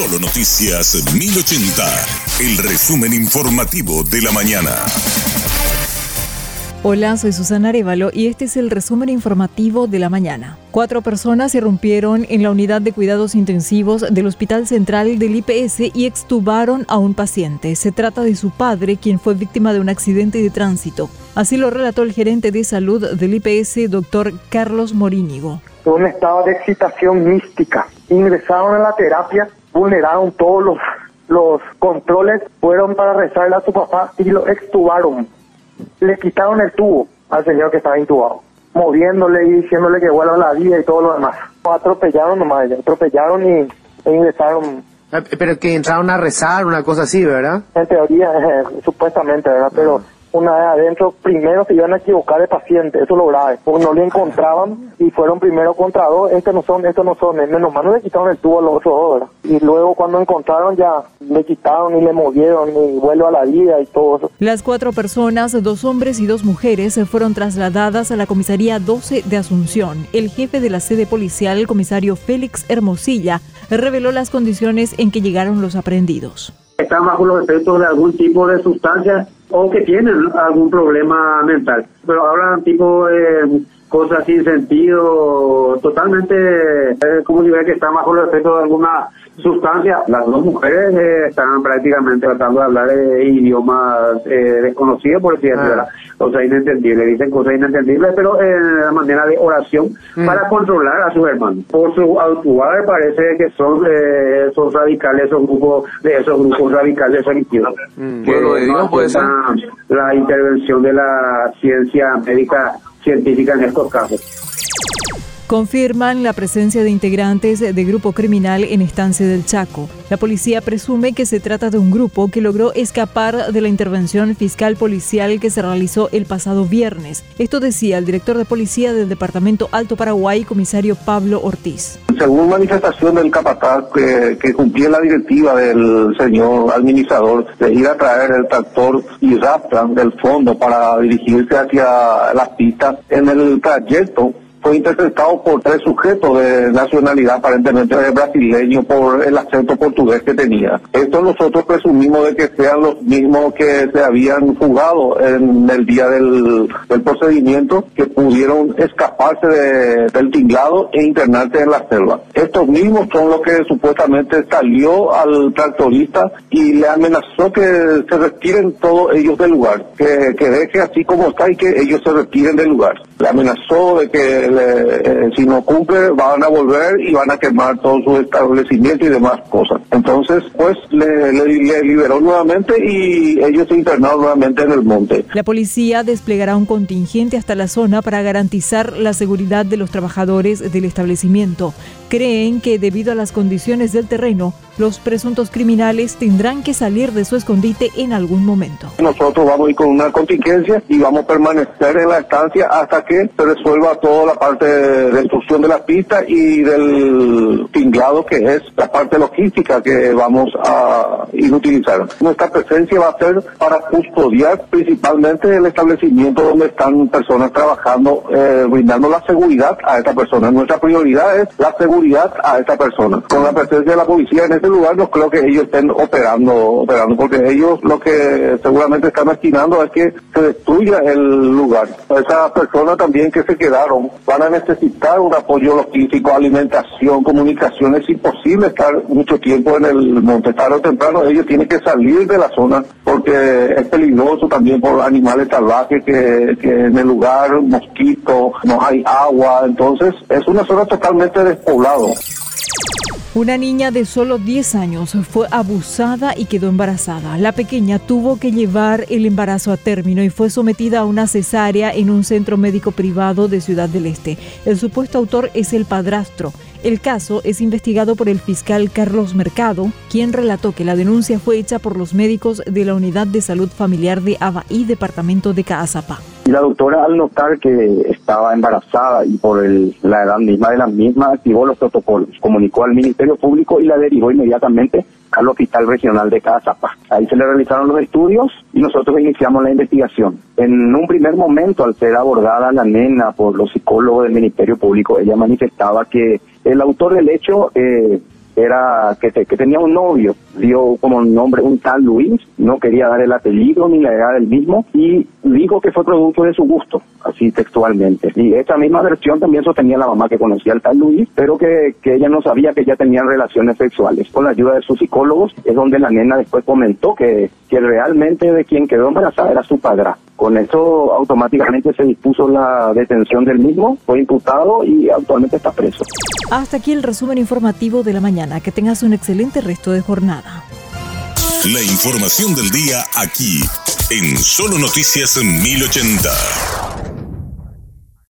Solo Noticias 1080. El resumen informativo de la mañana. Hola, soy Susana Arevalo y este es el resumen informativo de la mañana. Cuatro personas irrumpieron en la unidad de cuidados intensivos del Hospital Central del IPS y extubaron a un paciente. Se trata de su padre, quien fue víctima de un accidente de tránsito. Así lo relató el gerente de salud del IPS, doctor Carlos Morínigo. Un estado de excitación mística. Ingresaron a la terapia, vulneraron todos los, los controles, fueron para rezarle a su papá y lo extubaron le quitaron el tubo al señor que estaba intubado, moviéndole y diciéndole que vuelva a la vida y todo lo demás. Atropellaron nomás, atropellaron y e ingresaron. Ah, pero que entraron a rezar, una cosa así, ¿verdad? En teoría, supuestamente, ¿verdad? Pero una vez adentro, primero se iban a equivocar de paciente, eso es lo grave, porque no le encontraban y fueron primero contra dos, estos no son, estos no son, menos mal no le quitaron el tubo a los otros dos, Y luego cuando encontraron ya le quitaron y le movieron y vuelvo a la vida y todo eso. Las cuatro personas, dos hombres y dos mujeres, fueron trasladadas a la comisaría 12 de Asunción. El jefe de la sede policial, el comisario Félix Hermosilla, reveló las condiciones en que llegaron los aprendidos. Están bajo los efectos de algún tipo de sustancia o que tienen algún problema mental. Pero hablan tipo de cosas sin sentido, totalmente eh, como si que están bajo los efectos de alguna sustancia. Las dos mujeres eh, están prácticamente tratando de hablar de idiomas eh, desconocidos, por decirlo ah. o sea, inentendibles, dicen cosas inentendibles, pero en la manera de oración mm. para controlar a sus hermanos. Por su actuar parece que son eh, esos radicales, esos grupos de esos grupos radicales religiosos. Mm. Que no puede la intervención de la ciencia médica científica en estos casos confirman la presencia de integrantes de grupo criminal en Estancia del Chaco. La policía presume que se trata de un grupo que logró escapar de la intervención fiscal policial que se realizó el pasado viernes. Esto decía el director de policía del Departamento Alto Paraguay, comisario Pablo Ortiz. Según manifestación del capataz que, cumplía la directiva del señor administrador de ir a traer el tractor y raptan del fondo para dirigirse hacia las pistas, en el trayecto fue interpretado por tres sujetos de nacionalidad aparentemente brasileño por el acento portugués que tenía. Esto nosotros presumimos de que sean los mismos que se habían jugado en el día del, procedimiento, que pudieron escaparse del tinglado e internarse en la selva. Estos mismos son los que supuestamente salió al tractorista y le amenazó que se retiren todos ellos del lugar, que, que deje así como está y que ellos se retiren del lugar. Le amenazó de que eh, si no cumple van a volver y van a quemar todo su establecimiento y demás cosas. Entonces, pues le, liberó nuevamente y ellos se internaron nuevamente en el monte. La policía desplegará un contingente hasta la zona para garantizar la seguridad de los trabajadores del establecimiento. Creen que debido a las condiciones del terreno, los presuntos criminales tendrán que salir de su escondite en algún momento. Nosotros vamos a ir con una contingencia y vamos a permanecer en la estancia hasta que se resuelva toda la parte de destrucción de la pista y del tinglado que es la parte logística que vamos a ir utilizar. Nuestra presencia va a ser para custodiar principalmente el establecimiento donde están personas trabajando, eh, brindando la seguridad a esta persona. Nuestra prioridad es la seguridad a esta persona. Con la presencia de la policía en este lugar no creo que ellos estén operando, operando, porque ellos lo que seguramente están destinando es que se destruya el lugar. Esas personas también que se quedaron van a necesitar un apoyo logístico, alimentación, comunicación. Es imposible estar mucho tiempo en el monte. Tarde o temprano ellos tienen que salir de la zona porque es peligroso también por animales salvajes que, que en el lugar, mosquitos, no hay agua. Entonces es una zona totalmente despoblada. Una niña de solo 10 años fue abusada y quedó embarazada. La pequeña tuvo que llevar el embarazo a término y fue sometida a una cesárea en un centro médico privado de Ciudad del Este. El supuesto autor es el padrastro. El caso es investigado por el fiscal Carlos Mercado, quien relató que la denuncia fue hecha por los médicos de la Unidad de Salud Familiar de Abaí, departamento de Caazapá. Y la doctora al notar que estaba embarazada y por la edad misma de la misma activó los protocolos, comunicó al Ministerio Público y la derivó inmediatamente al Hospital Regional de Caazapá. Ahí se le realizaron los estudios y nosotros iniciamos la investigación. En un primer momento, al ser abordada la nena por los psicólogos del Ministerio Público, ella manifestaba que el autor del hecho eh, era que, que tenía un novio, dio como nombre un tal Luis, no quería dar el apellido ni la edad del mismo y dijo que fue producto de su gusto, así textualmente. Y esta misma versión también sostenía la mamá que conocía al tal Luis, pero que, que ella no sabía que ya tenían relaciones sexuales. Con la ayuda de sus psicólogos es donde la nena después comentó que, que realmente de quien quedó embarazada era su padre. Con eso automáticamente se dispuso la detención del mismo, fue imputado y actualmente está preso. Hasta aquí el resumen informativo de la mañana. Que tengas un excelente resto de jornada. La información del día aquí, en Solo Noticias 1080.